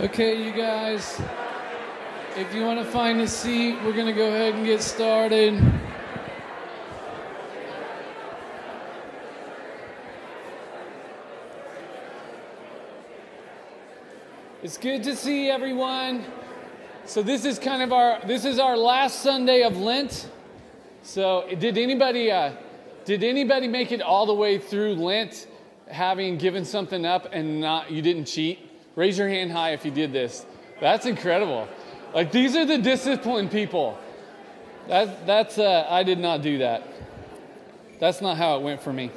Okay, you guys, if you want to find a seat, we're going to go ahead and get started. It's good to see everyone. So this is kind of our this is our last Sunday of Lent. So did anybody uh, did anybody make it all the way through Lent, having given something up and not you didn't cheat? Raise your hand high if you did this. That's incredible. Like these are the disciplined people. That that's uh, I did not do that. That's not how it went for me.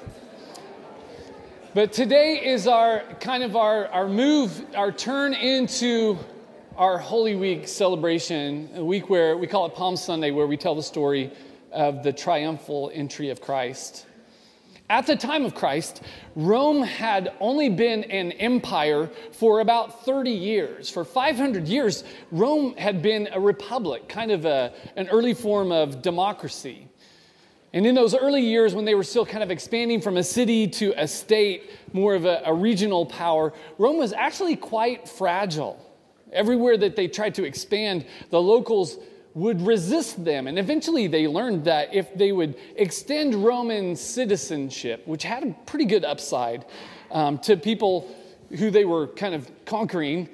But today is our kind of our, our move, our turn into our Holy Week celebration, a week where we call it Palm Sunday, where we tell the story of the triumphal entry of Christ. At the time of Christ, Rome had only been an empire for about 30 years. For 500 years, Rome had been a republic, kind of a, an early form of democracy. And in those early years, when they were still kind of expanding from a city to a state, more of a, a, regional power, Rome was actually quite fragile. Everywhere that they tried to expand, the locals would resist them. And eventually they learned that if they would extend Roman citizenship, which had a pretty good upside um, to people who they were kind of conquering,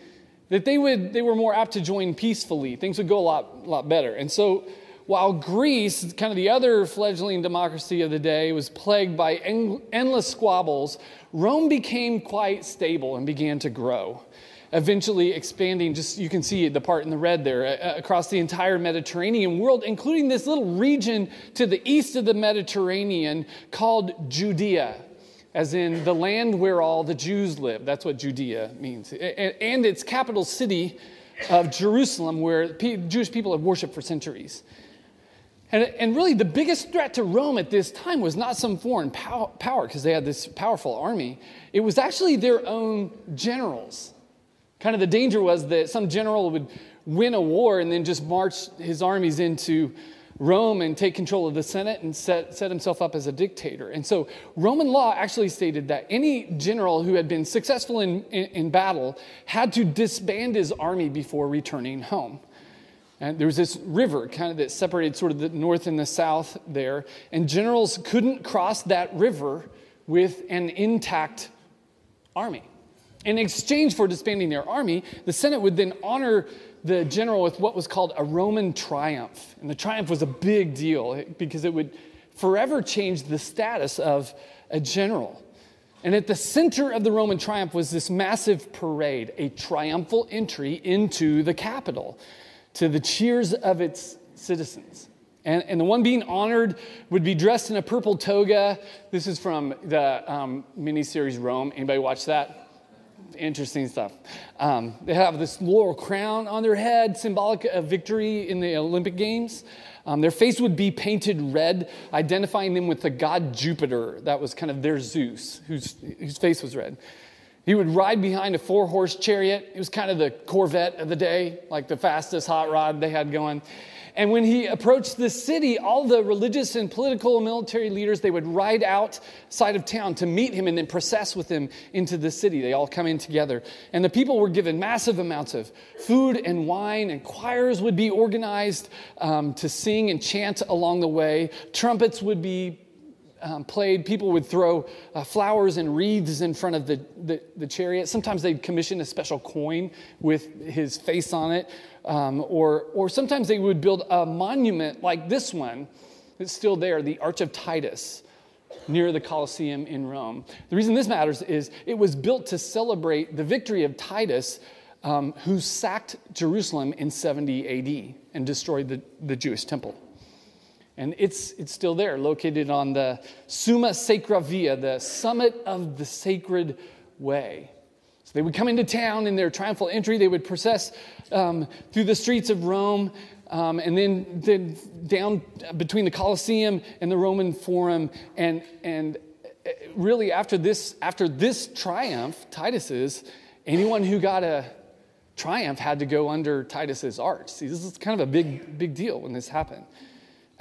that they, would, they were more apt to join peacefully. Things would go a lot, lot better. And so while Greece, kind of the other fledgling democracy of the day, was plagued by en- endless squabbles, Rome became quite stable and began to grow. Eventually expanding, just you can see the part in the red there, uh, across the entire Mediterranean world, including this little region to the east of the Mediterranean called Judea, as in the land where all the Jews live. That's what Judea means. And its capital city of Jerusalem, where Jewish people have worshiped for centuries. And, and really, the biggest threat to Rome at this time was not some foreign pow- power, because they had this powerful army. It was actually their own generals. Kind of the danger was that some general would win a war and then just march his armies into Rome and take control of the Senate and set, set himself up as a dictator. And so Roman law actually stated that any general who had been successful in, in, in battle had to disband his army before returning home. And there was this river kind of that separated sort of the north and the south there. And generals couldn't cross that river with an intact army. In exchange for disbanding their army, the Senate would then honor the general with what was called a Roman triumph. And the triumph was a big deal because it would forever change the status of a general. And at the center of the Roman triumph was this massive parade, a triumphal entry into the capital to the cheers of its citizens. And, and, the one being honored would be dressed in a purple toga. This is from the um, miniseries Rome. Anybody watch that? Interesting stuff. Um, they have this laurel crown on their head, symbolic of victory in the Olympic Games. Um, their face would be painted red, identifying them with the god Jupiter. That was kind of their Zeus, whose, whose face was red. He would ride behind a four horse chariot. It was kind of the Corvette of the day, like the fastest hot rod they had going. And when he approached the city, all the religious and political and military leaders, they would ride outside of town to meet him and then process with him into the city. They all come in together. And the people were given massive amounts of food and wine, and choirs would be organized um, to sing and chant along the way. Trumpets would be um, played, people would throw uh, flowers and wreaths in front of the, the, the, chariot. Sometimes they'd commission a special coin with his face on it. Um, or, or sometimes they would build a monument like this one that's still there, the Arch of Titus, near the Colosseum in Rome. The reason this matters is it was built to celebrate the victory of Titus, um, who sacked Jerusalem in 70 AD and destroyed the, the Jewish temple. And it's, it's still there, located on the Summa Sacra Via, the summit of the sacred way. So they would come into town in their triumphal entry, they would process um, through the streets of Rome, um, and then, then down between the Colosseum and the Roman Forum. And, and uh, really, after this, after this triumph, Titus's, anyone who got a triumph had to go under Titus's arch. See, this is kind of a big, big deal when this happened.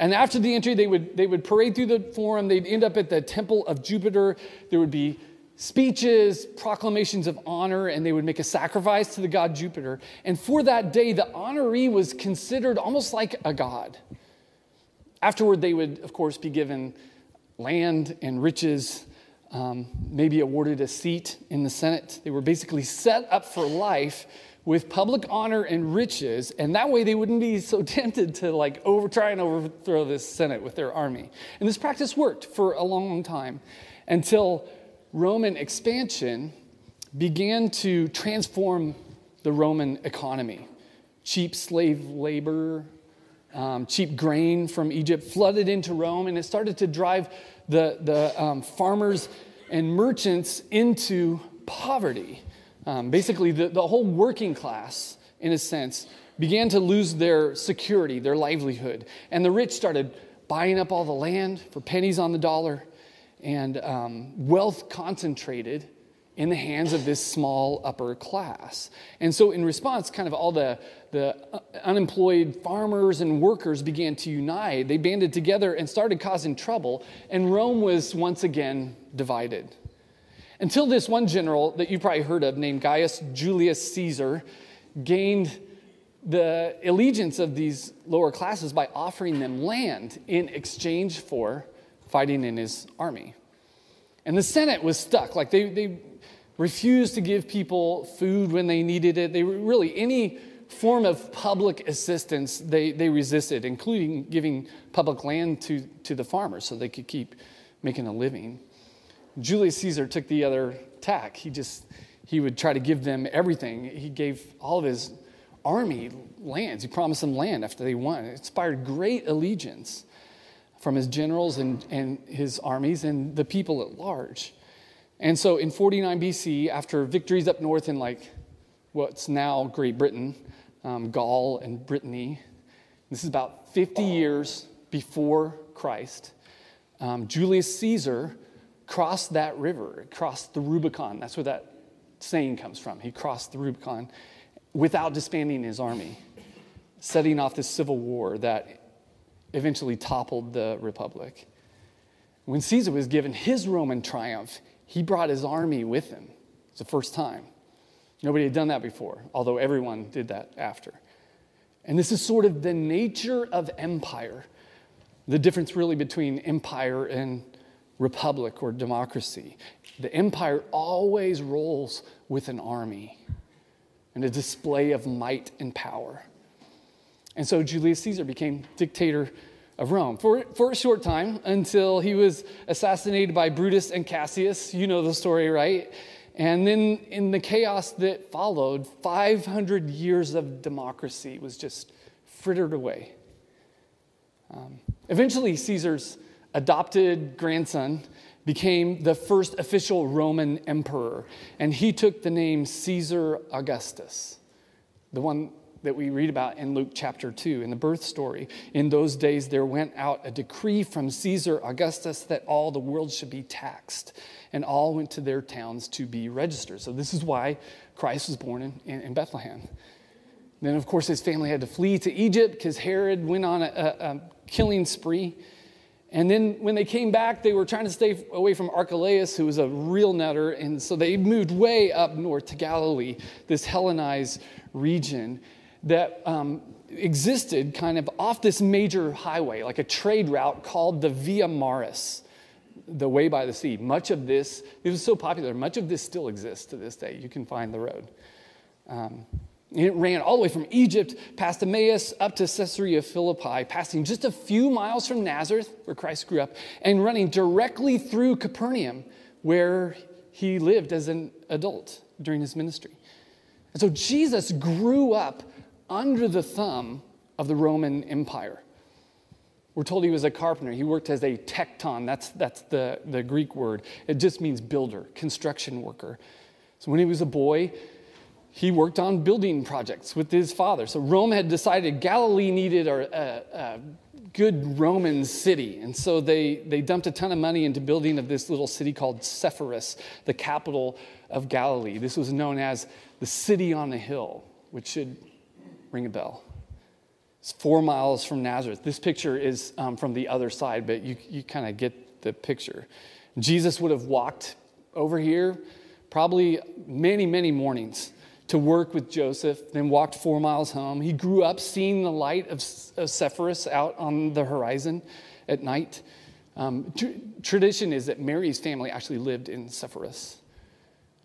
And after the entry, they would, they would parade through the forum. They'd end up at the temple of Jupiter. There would be speeches, proclamations of honor, and they would make a sacrifice to the god Jupiter. And for that day, the honoree was considered almost like a god. Afterward, they would, of course, be given land and riches, um, maybe awarded a seat in the Senate. They were basically set up for life with public honor and riches, and that way they wouldn't be so tempted to like over try and overthrow this Senate with their army. And this practice worked for a long, long time until Roman expansion began to transform the Roman economy. Cheap slave labor, um, cheap grain from Egypt flooded into Rome, and it started to drive the, the um, farmers and merchants into poverty. Um, basically, the, the whole working class, in a sense, began to lose their security, their livelihood. And the rich started buying up all the land for pennies on the dollar, and um, wealth concentrated in the hands of this small upper class. And so, in response, kind of all the, the uh, unemployed farmers and workers began to unite. They banded together and started causing trouble, and Rome was once again divided. Until this one general that you probably heard of, named Gaius Julius Caesar, gained the allegiance of these lower classes by offering them land in exchange for fighting in his army. And the Senate was stuck. Like they, they refused to give people food when they needed it. They really, any form of public assistance, they, they resisted, including giving public land to, to the farmers so they could keep making a living. Julius Caesar took the other tack. He just, he would try to give them everything. He gave all of his army lands. He promised them land after they won. It inspired great allegiance from his generals and, and his armies and the people at large. And so in 49 BC, after victories up north in like what's now Great Britain, um, Gaul and Brittany, this is about 50 years before Christ, um, Julius Caesar crossed that river, crossed the Rubicon. That's where that saying comes from. He crossed the Rubicon without disbanding his army, setting off this civil war that eventually toppled the republic. When Caesar was given his Roman triumph, he brought his army with him. It's the first time. Nobody had done that before, although everyone did that after. And this is sort of the nature of empire. The difference really between empire and republic or democracy. The empire always rolls with an army and a display of might and power. And so Julius Caesar became dictator of Rome for, for a short time until he was assassinated by Brutus and Cassius. You know the story, right? And then in the chaos that followed, 500 years of democracy was just frittered away. Um, eventually, Caesar's adopted grandson, became the first official Roman emperor. And he took the name Caesar Augustus, the one that we read about in Luke chapter 2 in the birth story. In those days, there went out a decree from Caesar Augustus that all the world should be taxed, and all went to their towns to be registered. So, this is why Christ was born in, in, in Bethlehem. Then, of course, his family had to flee to Egypt because Herod went on a, a, a killing spree. And then when they came back, they were trying to stay away from Archelaus, who was a real nutter. And so they moved way up north to Galilee, this Hellenized region that um, existed kind of off this major highway, like a trade route called the Via Maris, the way by the sea. Much of this, it was so popular, much of this still exists to this day. You can find the road. Um, it ran all the way from Egypt past Emmaus up to Caesarea Philippi, passing just a few miles from Nazareth, where Christ grew up, and running directly through Capernaum, where he lived as an adult during his ministry. And so Jesus grew up under the thumb of the Roman Empire. We're told he was a carpenter. He worked as a tekton. That's, that's the, the Greek word. It just means builder, construction worker. So when he was a boy, he worked on building projects with his father. So Rome had decided Galilee needed a, a, a, good Roman city. And so they, they dumped a ton of money into building of this little city called Sepphoris, the capital of Galilee. This was known as the city on the hill, which should ring a bell. It's four miles from Nazareth. This picture is um, from the other side, but you, you kind of get the picture. Jesus would have walked over here, probably many, many mornings to work with Joseph, then walked four miles home. He grew up seeing the light of, of Sepphoris out on the horizon at night. Um, tr- tradition is that Mary's family actually lived in Sepphoris.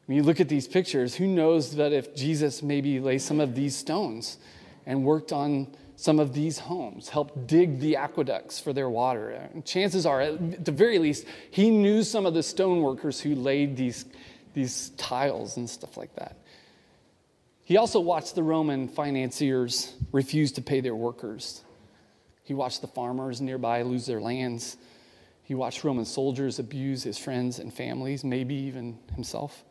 When you look at these pictures, who knows that if Jesus maybe lay some of these stones and worked on some of these homes, helped dig the aqueducts for their water. And chances are, at the very least, he knew some of the stone workers who laid these, these tiles and stuff like that. He also watched the Roman financiers refuse to pay their workers. He watched the farmers nearby lose their lands. He watched Roman soldiers abuse his friends and families, maybe even himself.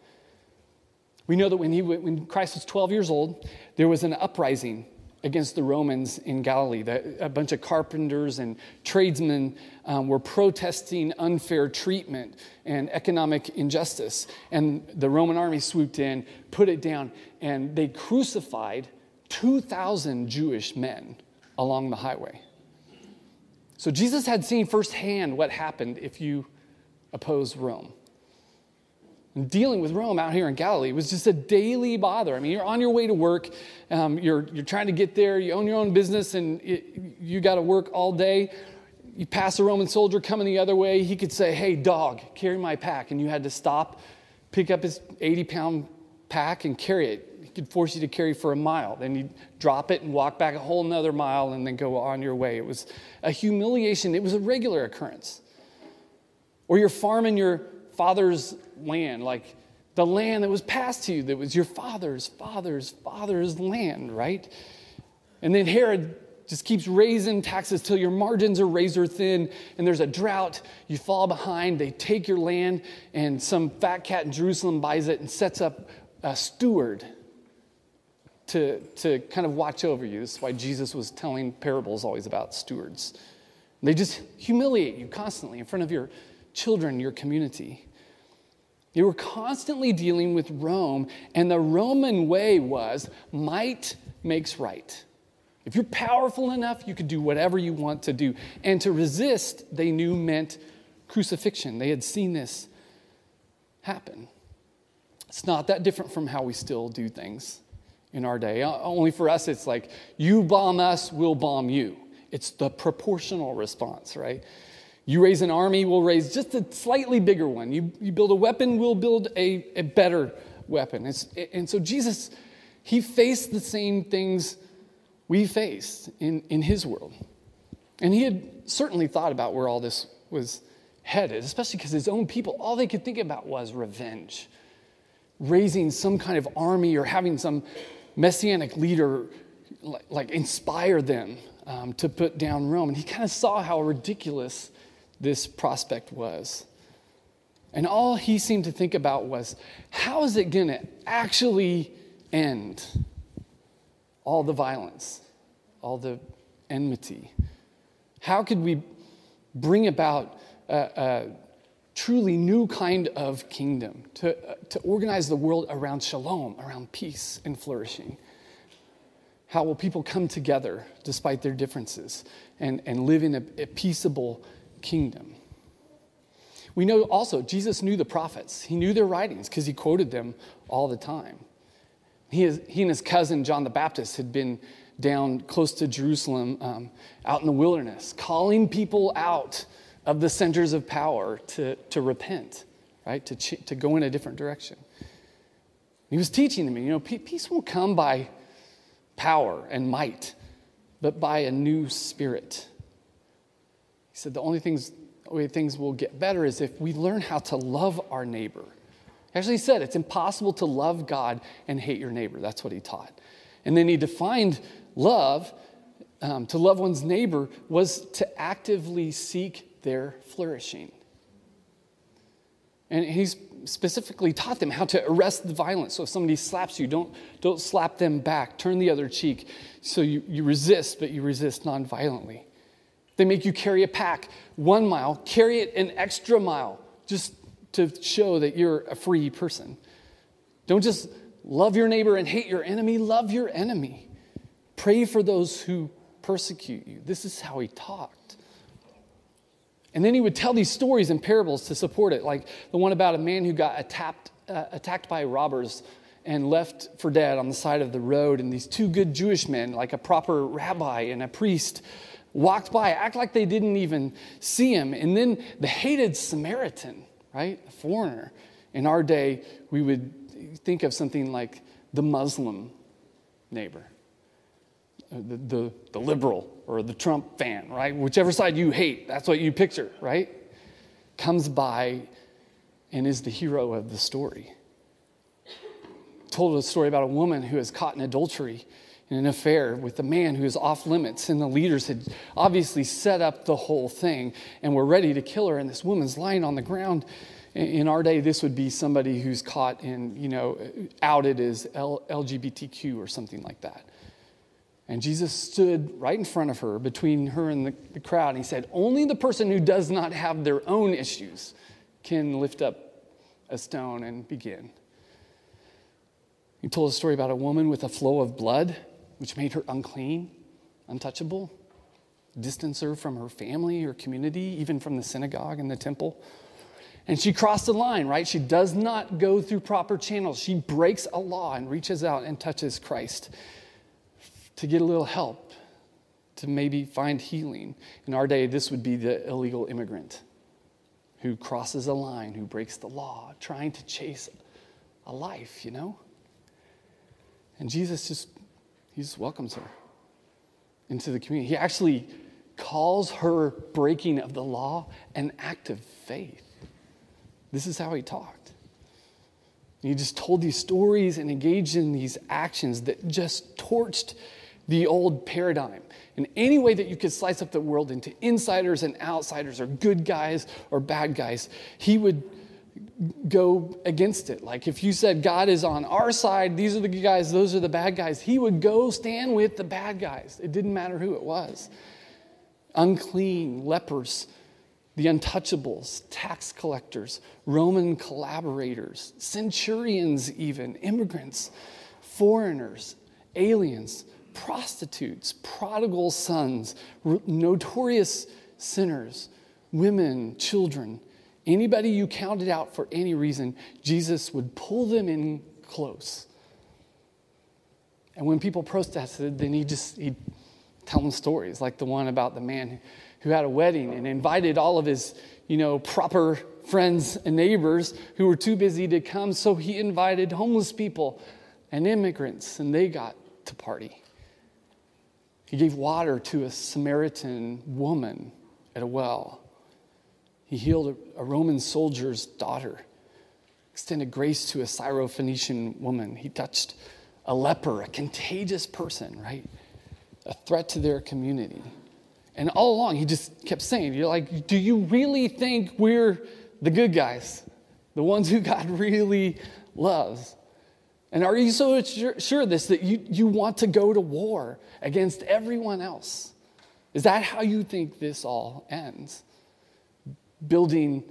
We know that when, he, when Christ was 12 years old, there was an uprising against the Romans in Galilee. A bunch of carpenters and tradesmen um, were protesting unfair treatment and economic injustice. And the Roman army swooped in, put it down, and they crucified 2,000 Jewish men along the highway. So Jesus had seen firsthand what happened if you oppose Rome. Dealing with Rome out here in Galilee was just a daily bother. I mean, you're on your way to work, um, you're, you're trying to get there, you own your own business, and it, you got to work all day. You pass a Roman soldier coming the other way, he could say, Hey, dog, carry my pack. And you had to stop, pick up his 80 pound pack, and carry it. He could force you to carry for a mile. Then you'd drop it and walk back a whole another mile and then go on your way. It was a humiliation, it was a regular occurrence. Or you're farming your father's land, like the land that was passed to you, that was your father's, father's, father's land, right? And then Herod just keeps raising taxes till your margins are razor thin and there's a drought. You fall behind. They take your land, and some fat cat in Jerusalem buys it and sets up a steward to, to kind of watch over you. This is why Jesus was telling parables always about stewards. They just humiliate you constantly in front of your children, your community. They were constantly dealing with Rome, and the Roman way was might makes right. If you're powerful enough, you could do whatever you want to do. And to resist, they knew meant crucifixion. They had seen this happen. It's not that different from how we still do things in our day. Only for us, it's like, you bomb us, we'll bomb you. It's the proportional response, right? You raise an army, we'll raise just a slightly bigger one. You, you build a weapon, we'll build a, a better weapon. It's, and so Jesus, he faced the same things we faced in, in his world. And he had certainly thought about where all this was headed, especially because his own people, all they could think about was revenge. Raising some kind of army or having some messianic leader like, like inspire them um, to put down Rome. And he kind of saw how ridiculous this prospect was. And all he seemed to think about was how is it going to actually end all the violence, all the enmity? How could we bring about a, a truly new kind of kingdom to, uh, to organize the world around shalom, around peace and flourishing? How will people come together despite their differences and, and live in a, a peaceable kingdom. We know also Jesus knew the prophets. He knew their writings because he quoted them all the time. He, is, he and his cousin John the Baptist had been down close to Jerusalem, um, out in the wilderness, calling people out of the centers of power to, to repent, right? To, ch- to go in a different direction. He was teaching them, you know, peace won't come by power and might, but by a new spirit he said the only things, way things will get better is if we learn how to love our neighbor. Actually, he actually said it's impossible to love God and hate your neighbor. That's what he taught. And then he defined love, um, to love one's neighbor, was to actively seek their flourishing. And he's specifically taught them how to arrest the violence. So if somebody slaps you, don't, don't slap them back. Turn the other cheek. So you, you resist, but you resist nonviolently. They make you carry a pack one mile, carry it an extra mile just to show that you're a free person. Don't just love your neighbor and hate your enemy, love your enemy. Pray for those who persecute you. This is how he talked. And then he would tell these stories and parables to support it, like the one about a man who got attacked, uh, attacked by robbers and left for dead on the side of the road. And these two good Jewish men, like a proper rabbi and a priest, walked by, act like they didn't even see him. And then the hated Samaritan, right? A foreigner. In our day, we would think of something like the Muslim neighbor, uh, the, the, the liberal or the Trump fan, right? Whichever side you hate, that's what you picture, right? Comes by and is the hero of the story. Told a story about a woman who is caught in adultery in an affair with a man who is off limits, and the leaders had obviously set up the whole thing and were ready to kill her, and this woman's lying on the ground. In our day, this would be somebody who's caught in, you know, outed as LGBTQ or something like that. And Jesus stood right in front of her, between her and the, the crowd, and he said, Only the person who does not have their own issues can lift up a stone and begin. He told a story about a woman with a flow of blood, which made her unclean, untouchable, distance her from her family, her community, even from the synagogue and the temple. And she crossed the line, right? She does not go through proper channels. She breaks a law and reaches out and touches Christ to get a little help, to maybe find healing. In our day, this would be the illegal immigrant who crosses a line, who breaks the law, trying to chase a life, you know? And Jesus just, he just welcomes her into the community. He actually calls her breaking of the law an act of faith. This is how he talked. He just told these stories and engaged in these actions that just torched the old paradigm. In any way that you could slice up the world into insiders and outsiders, or good guys or bad guys, he would go against it. Like if you said God is on our side, these are the good guys, those are the bad guys, he would go stand with the bad guys. It didn't matter who it was. Unclean, lepers, the untouchables, tax collectors, Roman collaborators, centurions, even, immigrants, foreigners, aliens prostitutes, prodigal sons, notorious sinners, women, children, anybody you counted out for any reason, Jesus would pull them in close. And when people protested, then he just he'd tell them stories like the one about the man who had a wedding and invited all of his, you know, proper friends and neighbors who were too busy to come, so he invited homeless people and immigrants and they got to party. He gave water to a Samaritan woman at a well. He healed a, Roman soldier's daughter, extended grace to a Syrophoenician woman. He touched a leper, a contagious person, right? A threat to their community. And all along, he just kept saying, You're like, do you really think we're the good guys? The ones who God really loves? And are you so sure of this that you, you want to go to war against everyone else? Is that how you think this all ends? Building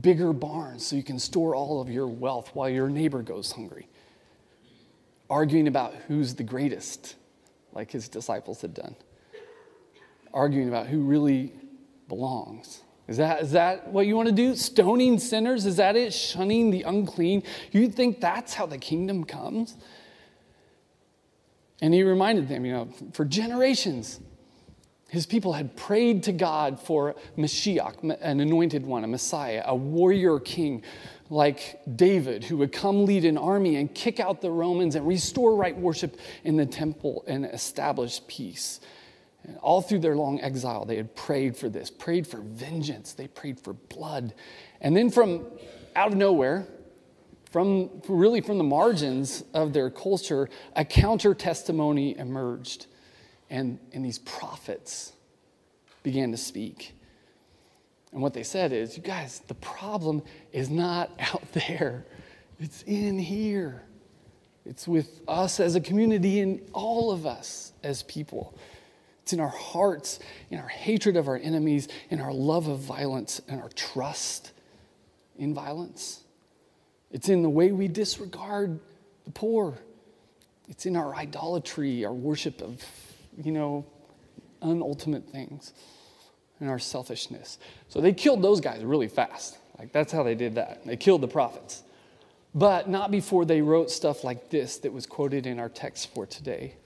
bigger barns so you can store all of your wealth while your neighbor goes hungry. Arguing about who's the greatest, like his disciples had done. Arguing about who really belongs. Is that, is that what you want to do? Stoning sinners? Is that it? Shunning the unclean? You think that's how the kingdom comes? And he reminded them, you know, for generations, his people had prayed to God for Mashiach, an anointed one, a Messiah, a warrior king like David, who would come lead an army and kick out the Romans and restore right worship in the temple and establish peace. And all through their long exile, they had prayed for this, prayed for vengeance, they prayed for blood. And then from out of nowhere, from really from the margins of their culture, a counter testimony emerged. And, and these prophets began to speak. And what they said is, you guys, the problem is not out there, it's in here. It's with us as a community and all of us as people. It's in our hearts, in our hatred of our enemies, in our love of violence, and our trust in violence. It's in the way we disregard the poor. It's in our idolatry, our worship of, you know, unultimate things. and our selfishness. So they killed those guys really fast. Like that's how they did that. They killed the prophets. But not before they wrote stuff like this that was quoted in our text for today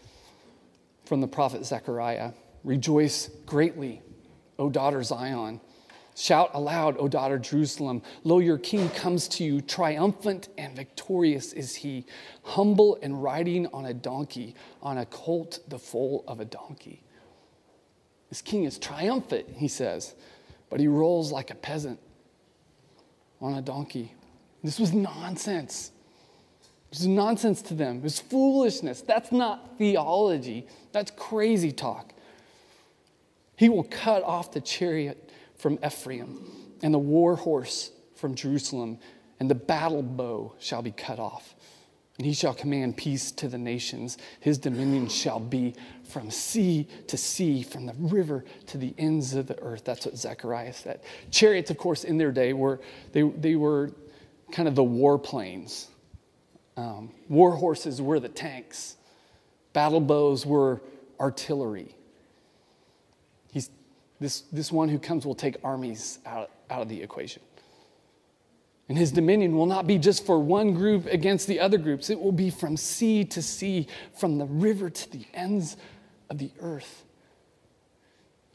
from the prophet Zechariah Rejoice greatly, O daughter Zion. Shout aloud, O daughter Jerusalem. Lo, your king comes to you. Triumphant and victorious is he, humble and riding on a donkey, on a colt, the foal of a donkey. This king is triumphant, he says, but he rolls like a peasant on a donkey. This was nonsense. This is nonsense to them. It was foolishness. That's not theology. That's crazy talk. He will cut off the chariot from Ephraim and the war horse from Jerusalem, and the battle bow shall be cut off. And he shall command peace to the nations. His dominion shall be from sea to sea, from the river to the ends of the earth. That's what Zechariah said. Chariots, of course, in their day were they, they were kind of the war planes. Um, war horses were the tanks. Battle bows were artillery. This, this one who comes will take armies out, out of the equation. And his dominion will not be just for one group against the other groups, it will be from sea to sea, from the river to the ends of the earth.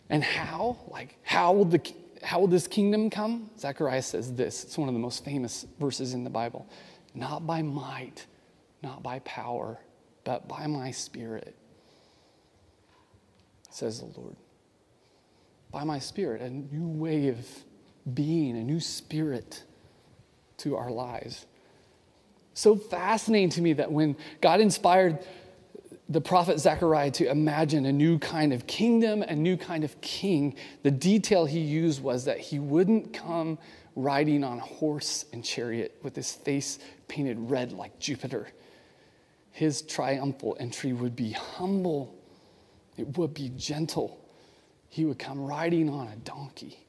And how? Like, how will, the, how will this kingdom come? Zechariah says this. It's one of the most famous verses in the Bible. Not by might, not by power, but by my spirit, says the Lord. By my spirit, a new way of being, a new spirit to our lives. So fascinating to me that when God inspired the prophet Zechariah to imagine a new kind of kingdom, a new kind of king, the detail he used was that he wouldn't come riding on a horse and chariot with his face painted red like Jupiter. His triumphal entry would be humble, it would be gentle. He would come riding on a donkey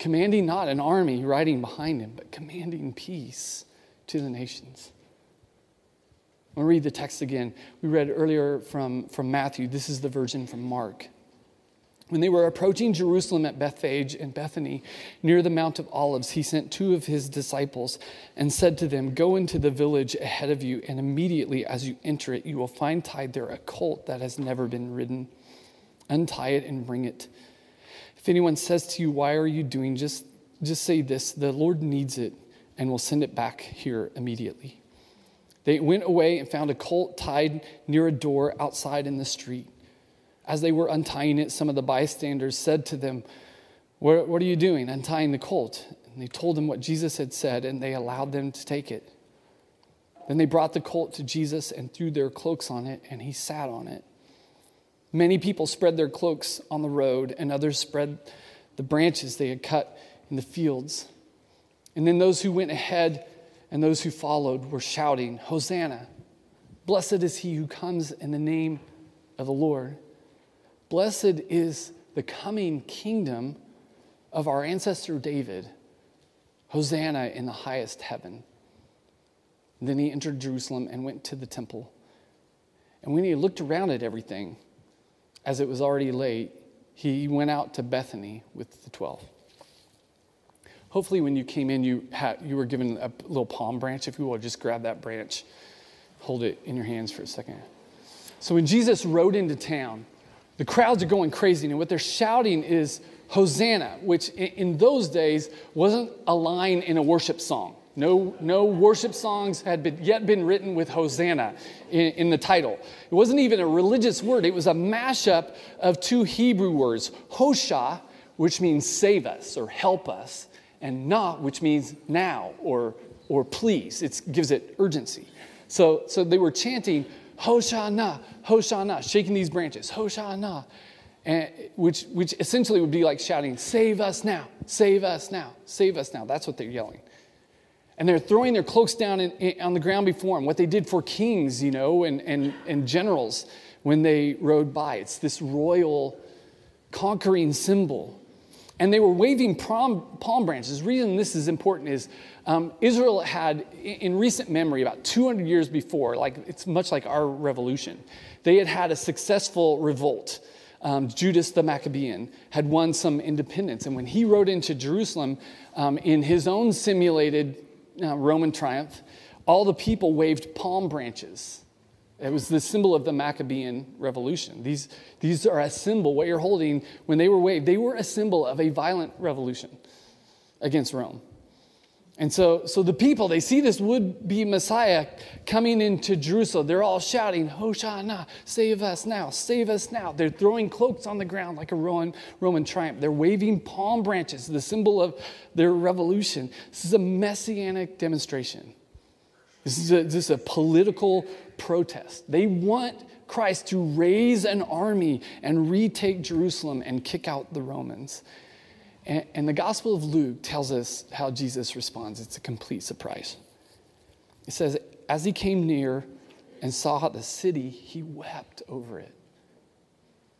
commanding not an army riding behind him, but commanding peace to the nations. I'm going to read the text again. We read earlier from, from Matthew. This is the version from Mark. When they were approaching Jerusalem at Bethphage and Bethany, near the Mount of Olives, he sent two of his disciples and said to them, Go into the village ahead of you, and immediately as you enter it, you will find tied there a colt that has never been ridden. Untie it and bring it if anyone says to you, Why are you doing? Just, just say this the Lord needs it and will send it back here immediately. They went away and found a colt tied near a door outside in the street. As they were untying it, some of the bystanders said to them, What, what are you doing, untying the colt? And they told them what Jesus had said, and they allowed them to take it. Then they brought the colt to Jesus and threw their cloaks on it, and he sat on it. Many people spread their cloaks on the road, and others spread the branches they had cut in the fields. And then those who went ahead and those who followed were shouting, Hosanna! Blessed is he who comes in the name of the Lord. Blessed is the coming kingdom of our ancestor David. Hosanna in the highest heaven. Then he entered Jerusalem and went to the temple. And when he looked around at everything, as it was already late, he went out to Bethany with the 12. Hopefully, when you came in, you, had, you were given a little palm branch. If you will, just grab that branch, hold it in your hands for a second. So, when Jesus rode into town, the crowds are going crazy, and what they're shouting is Hosanna, which in those days wasn't a line in a worship song. No, no worship songs had been, yet been written with Hosanna in, in, the title. It wasn't even a religious word, it was a mashup of two Hebrew words Hosha, which means save us or help us, and Na, which means now or, or please. It gives it urgency. So, so they were chanting Hoshana, Hoshana, shaking these branches, Hoshana, and, eh, which, which essentially would be like shouting, Save us now, save us now, save us now. That's what they're yelling and they're throwing their cloaks down in, in, on the ground before him, what they did for kings, you know, and, and, and generals when they rode by. It's this royal conquering symbol. And they were waving palm, palm branches. The reason this is important is um, Israel had, in recent memory, about 200 years before, like it's much like our revolution, they had had a successful revolt um, Judas the Maccabean had won some independence. And when he rode into Jerusalem um, in his own simulated uh, Roman triumph, all the people waved palm branches. It was the symbol of the Maccabean revolution. These, these are a symbol, what you're holding when they were waved, they were a symbol of a violent revolution against Rome. And so, so the people, they see this would be Messiah coming into Jerusalem. They're all shouting, Hosanna, save us now, save us now. They're throwing cloaks on the ground like a Roman, Roman triumph. They're waving palm branches, the symbol of their revolution. This is a messianic demonstration. This is a, this is a political protest. They want Christ to raise an army and retake Jerusalem and kick out the Romans. And, and the Gospel of Luke tells us how Jesus responds. It's a complete surprise. It says, As he came near and saw the city, he wept over it,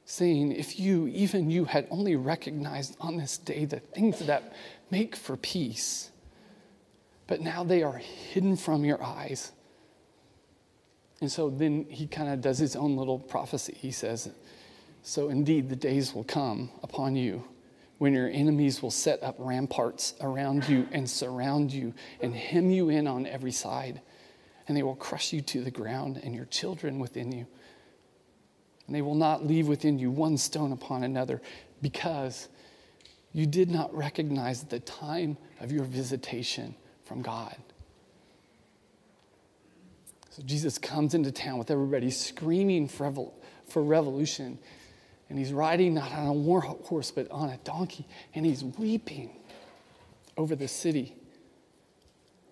saying, If you, even you, had only recognized on this day the things that make for peace, but now they are hidden from your eyes. And so then he kind of does his own little prophecy. He says, So indeed, the days will come upon you when your enemies will set up ramparts around you and surround you and hem you in on every side. And they will crush you to the ground and your children within you. And they will not leave within you one stone upon another because you did not recognize the time of your visitation from God. So Jesus comes into town with everybody screaming for, for revolution and he's riding not on a war horse, but on a donkey, and he's weeping over the city,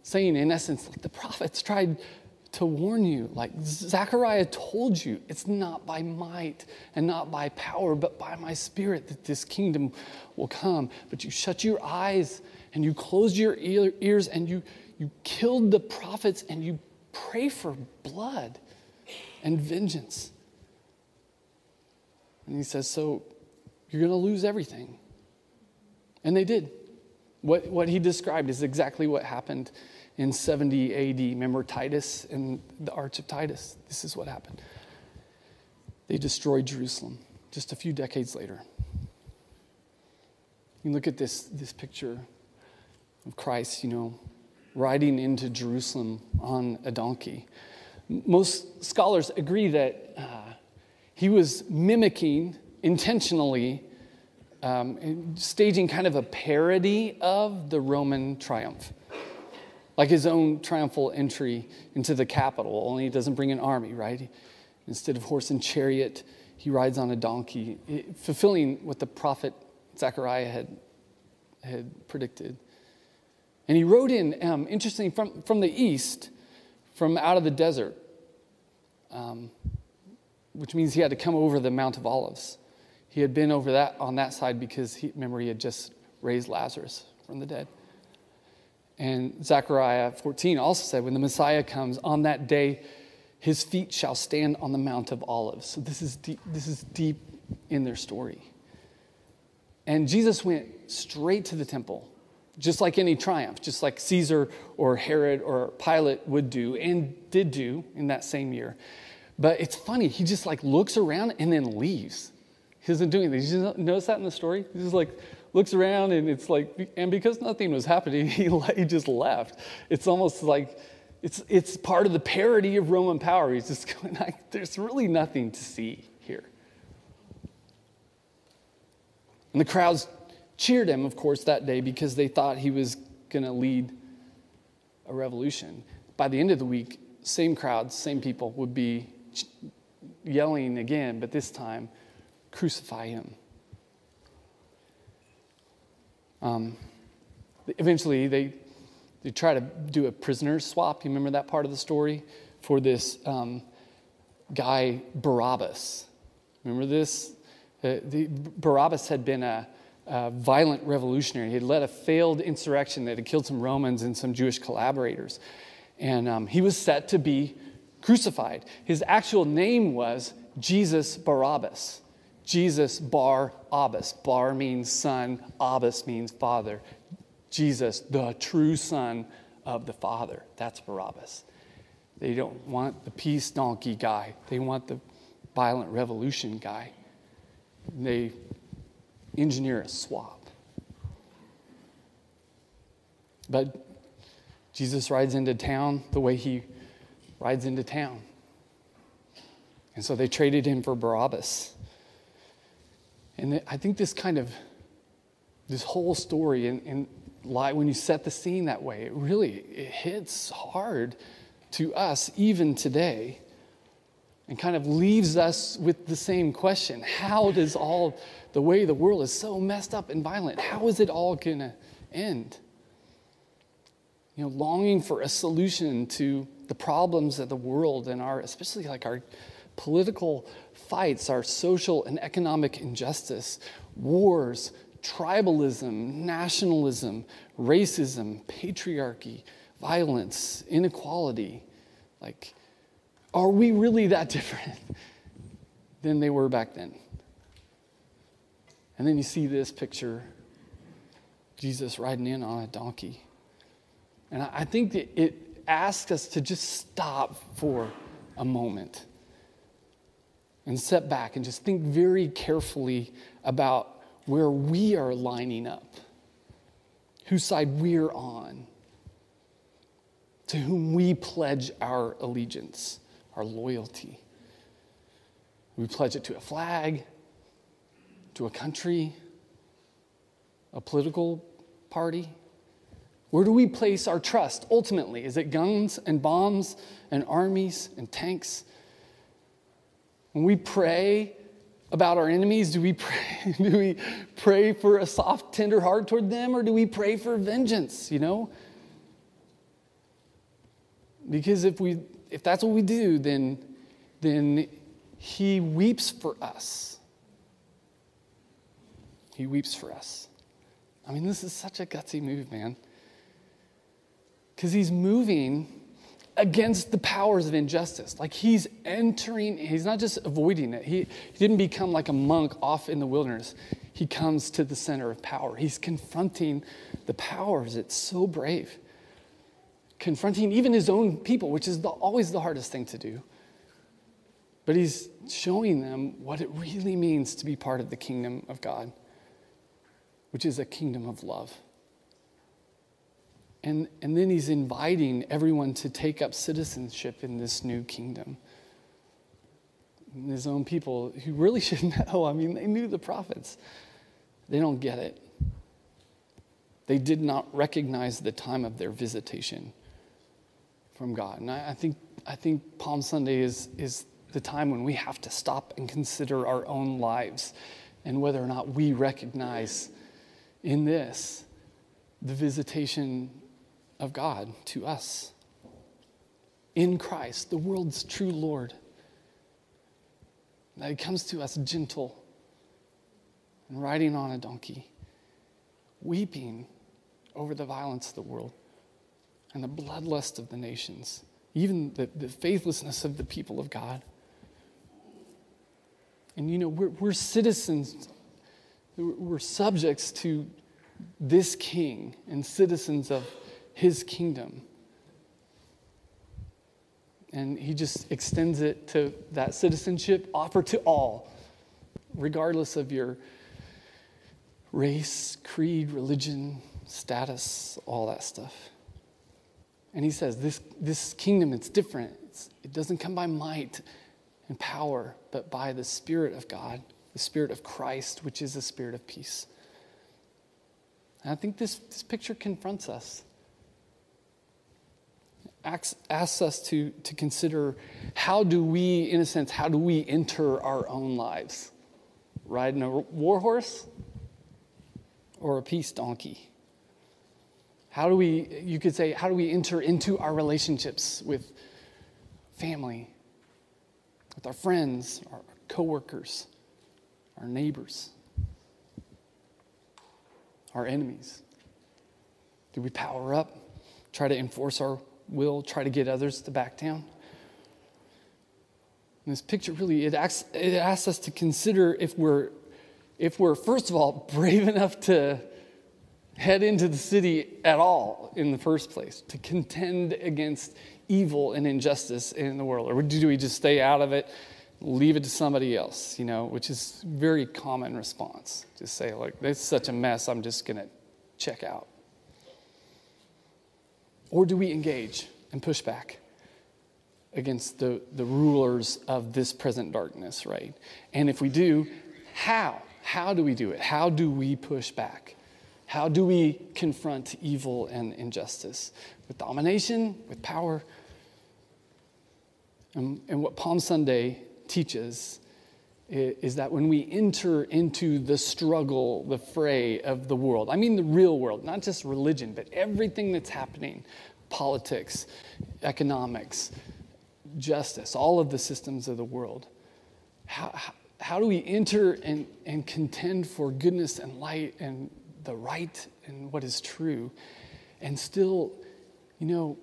saying, in essence, like the prophets tried to warn you, like Zechariah told you, it's not by might and not by power, but by my spirit that this kingdom will come. But you shut your eyes and you closed your ears and you, you killed the prophets and you pray for blood and vengeance. And he says, So you're going to lose everything. And they did. What, what he described is exactly what happened in 70 AD. Remember Titus and the Arch of Titus? This is what happened. They destroyed Jerusalem just a few decades later. You look at this, this picture of Christ, you know, riding into Jerusalem on a donkey. Most scholars agree that uh, he was mimicking intentionally, um, staging kind of a parody of the Roman triumph. Like his own triumphal entry into the capital, only he doesn't bring an army, right? Instead of horse and chariot, he rides on a donkey, fulfilling what the prophet Zechariah had, had predicted. And he rode in, um, interestingly, from, from the east, from out of the desert. Um, which means he had to come over the Mount of Olives. He had been over that on that side because he, remember he had just raised Lazarus from the dead. And Zechariah 14 also said, when the Messiah comes on that day, his feet shall stand on the Mount of Olives. So this is deep, this is deep in their story. And Jesus went straight to the temple, just like any triumph, just like Caesar or Herod or Pilate would do and did do in that same year. But it's funny, he just like looks around and then leaves. He doesn't do anything. Did you notice that in the story? He just like looks around and it's like, and because nothing was happening, he, he just left. It's almost like it's, it's part of the parody of Roman power. He's just going like, there's really nothing to see here. And the crowds cheered him, of course, that day because they thought he was going to lead a revolution. By the end of the week, same crowds, same people would be yelling again, but this time, crucify him. Um, eventually, they, they try to do a prisoner swap. You remember that part of the story? For this um, guy, Barabbas. Remember this? Uh, the, Barabbas had been a, a, violent revolutionary. He had led a failed insurrection that had killed some Romans and some Jewish collaborators. And um, he was set to be crucified. His actual name was Jesus Barabbas. Jesus Bar Abbas. Bar means son, Abbas means father. Jesus, the true son of the Father. That's Barabbas. They don't want the peace donkey guy, they want the violent revolution guy. they engineer a swap. But Jesus rides into town the way he rides into town. And so they traded him for Barabbas. And I think this kind of, this whole story, and, and when you set the scene that way, it really it hits hard to us even today and kind of leaves us with the same question how does all the way the world is so messed up and violent how is it all going to end you know longing for a solution to the problems of the world and our especially like our political fights our social and economic injustice wars tribalism nationalism racism patriarchy violence inequality like are we really that different than they were back then? And then you see this picture Jesus riding in on a donkey. And I think it asks us to just stop for a moment and step back and just think very carefully about where we are lining up, whose side we're on, to whom we pledge our allegiance our loyalty. We pledge it to a flag, to a country, a political party. Where do we place our trust ultimately? Is it guns and bombs and armies and tanks? When we pray about our enemies, do we pray, do we pray for a soft, tender heart toward them, or do we pray for vengeance, you know? Because if we if that's what we do, then, then he weeps for us. He weeps for us. I mean, this is such a gutsy move, man. Because he's moving against the powers of injustice. Like he's entering, he's not just avoiding it. He, he didn't become like a monk off in the wilderness. He comes to the center of power. He's confronting the powers. It's so brave confronting even his own people, which is the, always the hardest thing to do. But he's showing them what it really means to be part of the kingdom of God, which is a kingdom of love. And, and then he's inviting everyone to take up citizenship in this new kingdom. And his own people who really should know, I mean, they knew the prophets. They don't get it. They did not recognize the time of their visitation from God. And I, I, think, I think Palm Sunday is, is the time when we have to stop and consider our own lives and whether or not we recognize in this the visitation of God to us in Christ, the world's true Lord. That He comes to us gentle and riding on a donkey, weeping over the violence of the world and the bloodlust of the nations, even the, the faithlessness of the people of God. And you know, we're, we're citizens, we're subjects to this king and citizens of his kingdom. And he just extends it to that citizenship, offered to all, regardless of your race, creed, religion, status, all that stuff. And he says, This, this kingdom, it's different. It's, it doesn't come by might and power, but by the Spirit of God, the Spirit of Christ, which is the Spirit of peace. And I think this, this picture confronts us, asks, asks us to, to consider how do we, in a sense, how do we enter our own lives? Riding a war horse or a peace donkey? How do we, you could say, how do we enter into our relationships with family, with our friends, our coworkers, our neighbors, our enemies? Do we power up, try to enforce our will, try to get others to back down? And this picture really it asks, it asks us to consider if we're if we're first of all brave enough to head into the city at all in the first place, to contend against evil and injustice in the world? Or do we just stay out of it leave it to somebody else, you know, which is very common response. Just say, like, this is such a mess, I'm just going to check out. Or do we engage and push back against the, the rulers of this present darkness, right? And if we do, how? How do we do it? How do we push back? How do we confront evil and injustice? With domination, with power. And, and what Palm Sunday teaches is that when we enter into the struggle, the fray of the world, I mean the real world, not just religion, but everything that's happening politics, economics, justice, all of the systems of the world. How, how, do we enter and, and contend for goodness and light and the right and what is true and still, you know,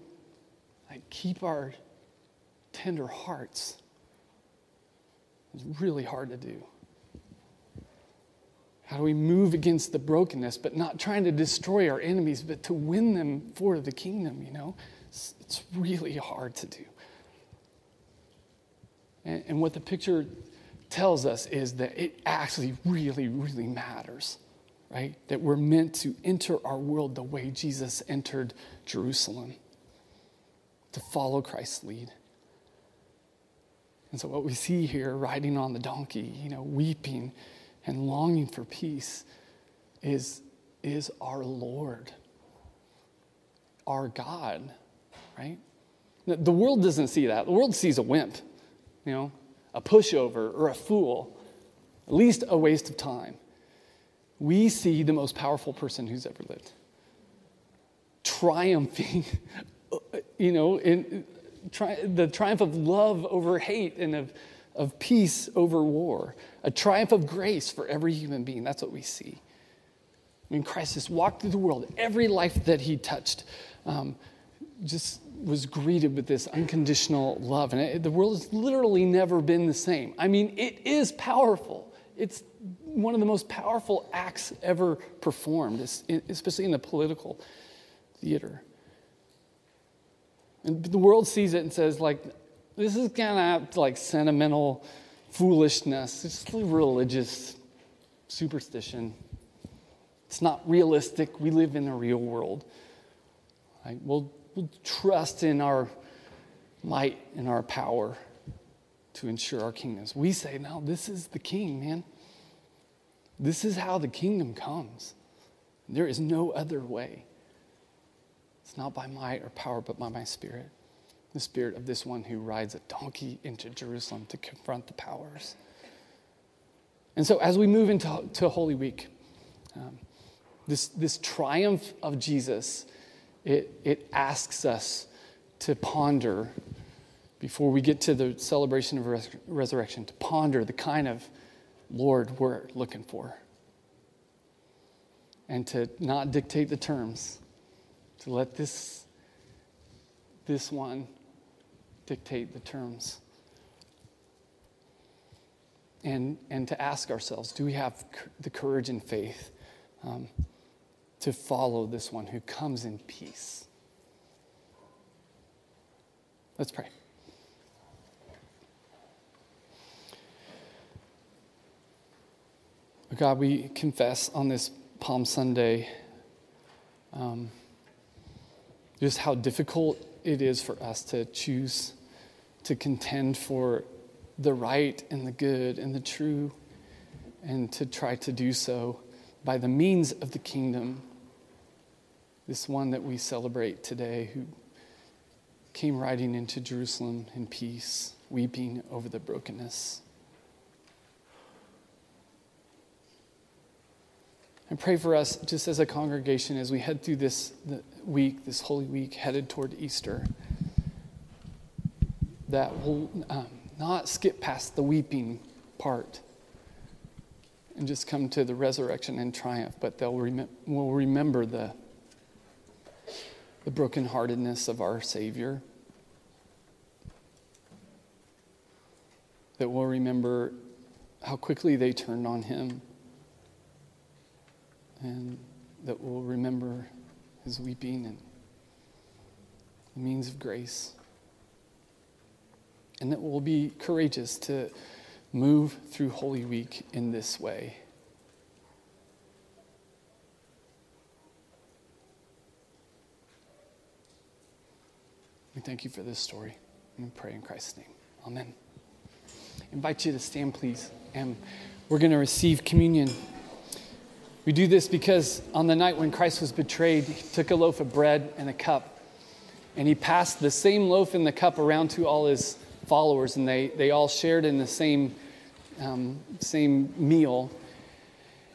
like keep our tender hearts? It's really hard to do. How do we move against the brokenness, but not trying to destroy our enemies, but to win them for the kingdom, you know? It's, it's really hard to do. And, and what the picture tells us is that it actually really, really matters, right? That we're meant to enter our world the way Jesus entered Jerusalem, to follow Christ's lead. And so, what we see here, riding on the donkey, you know, weeping and longing for peace, is, is our Lord, our God, right? The world doesn't see that. The world sees a wimp, you know, a pushover or a fool, at least a waste of time. We see the most powerful person who's ever lived, triumphing, you know, in tri- the triumph of love over hate and of, of peace over war, a triumph of grace for every human being. That's what we see. I mean, Christ just walked through the world. Every life that he touched um, just was greeted with this unconditional love. And it, the world has literally never been the same. I mean, it is powerful. It's one of the most powerful acts ever performed, especially in the political theater. And the world sees it and says, like, this is kind of like sentimental foolishness. It's religious superstition. It's not realistic. We live in a real world. Right? We'll, we'll trust in our might and our power to ensure our kingdoms. We say, no, this is the king, man. This is how the kingdom comes. There is no other way. It's not by might or power, but by my spirit. The spirit of this one who rides a donkey into Jerusalem to confront the powers. And so, as we move into to Holy Week, um, this, this triumph of Jesus, it, it asks us to ponder, before we get to the celebration of res- resurrection, to ponder the kind of Lord we're looking for. And to not dictate the terms, to let this, this one dictate the terms. And, and to ask ourselves do we have the courage and faith um, to follow this one who comes in peace? Let's pray. God, we confess on this Palm Sunday. Um, just how difficult it is for us to choose to contend for the right and the good and the true, and to try to do so by the means of the kingdom. This one that we celebrate today, who came riding into Jerusalem in peace, weeping over the brokenness. And pray for us just as a congregation as we head through this week, this Holy Week, headed toward Easter, that we'll um, not skip past the weeping part and just come to the resurrection and triumph, but they'll rem- will remember the, the brokenheartedness of our Savior. That we'll remember how quickly they turned on Him and that we'll remember his weeping and the means of grace. and that we'll be courageous to move through Holy Week in this way. We thank you for this story. And pray in Christ's name. Amen. I invite you to stand, please. And we're going to receive communion. We do this because on the night when Christ was betrayed, he took a loaf of bread and a cup, and he passed the same loaf and the cup around to all his followers, and they, they all shared in the same, um, same meal.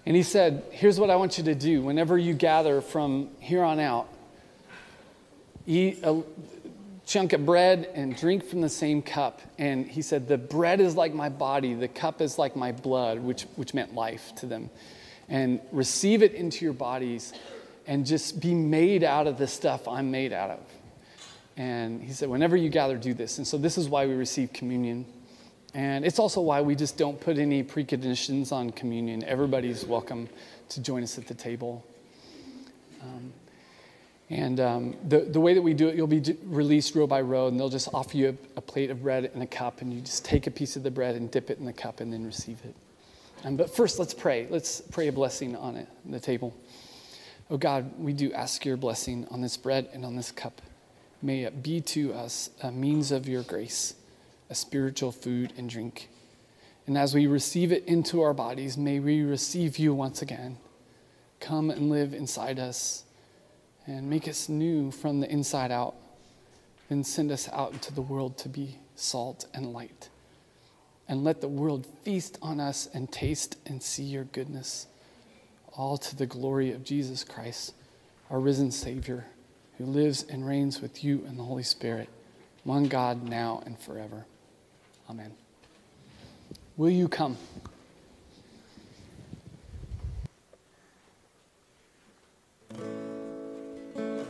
And he said, Here's what I want you to do. Whenever you gather from here on out, eat a chunk of bread and drink from the same cup. And he said, The bread is like my body, the cup is like my blood, which, which meant life to them and receive it into your bodies and just be made out of the stuff I'm made out of. And he said, whenever you gather, do this. And so this is why we receive communion. And it's also why we just don't put any preconditions on communion. Everybody's welcome to join us at the table. Um, and um, the, the way that we do it, you'll be released row by row, and they'll just offer you a, a plate of bread and a cup, and you just take a piece of the bread and dip it in the cup and then receive it. Um, but first, let's pray. Let's pray a blessing on it, the table. Oh God, we do ask your blessing on this bread and on this cup. May it be to us a means of your grace, a spiritual food and drink. And as we receive it into our bodies, may we receive you once again. Come and live inside us and make us new from the inside out. And send us out into the world to be salt and light and let the world feast on us and taste and see your goodness, all to the glory of Jesus Christ, our risen Savior, who lives and reigns with you and the Holy Spirit, one God, now and forever. Amen. Will you come?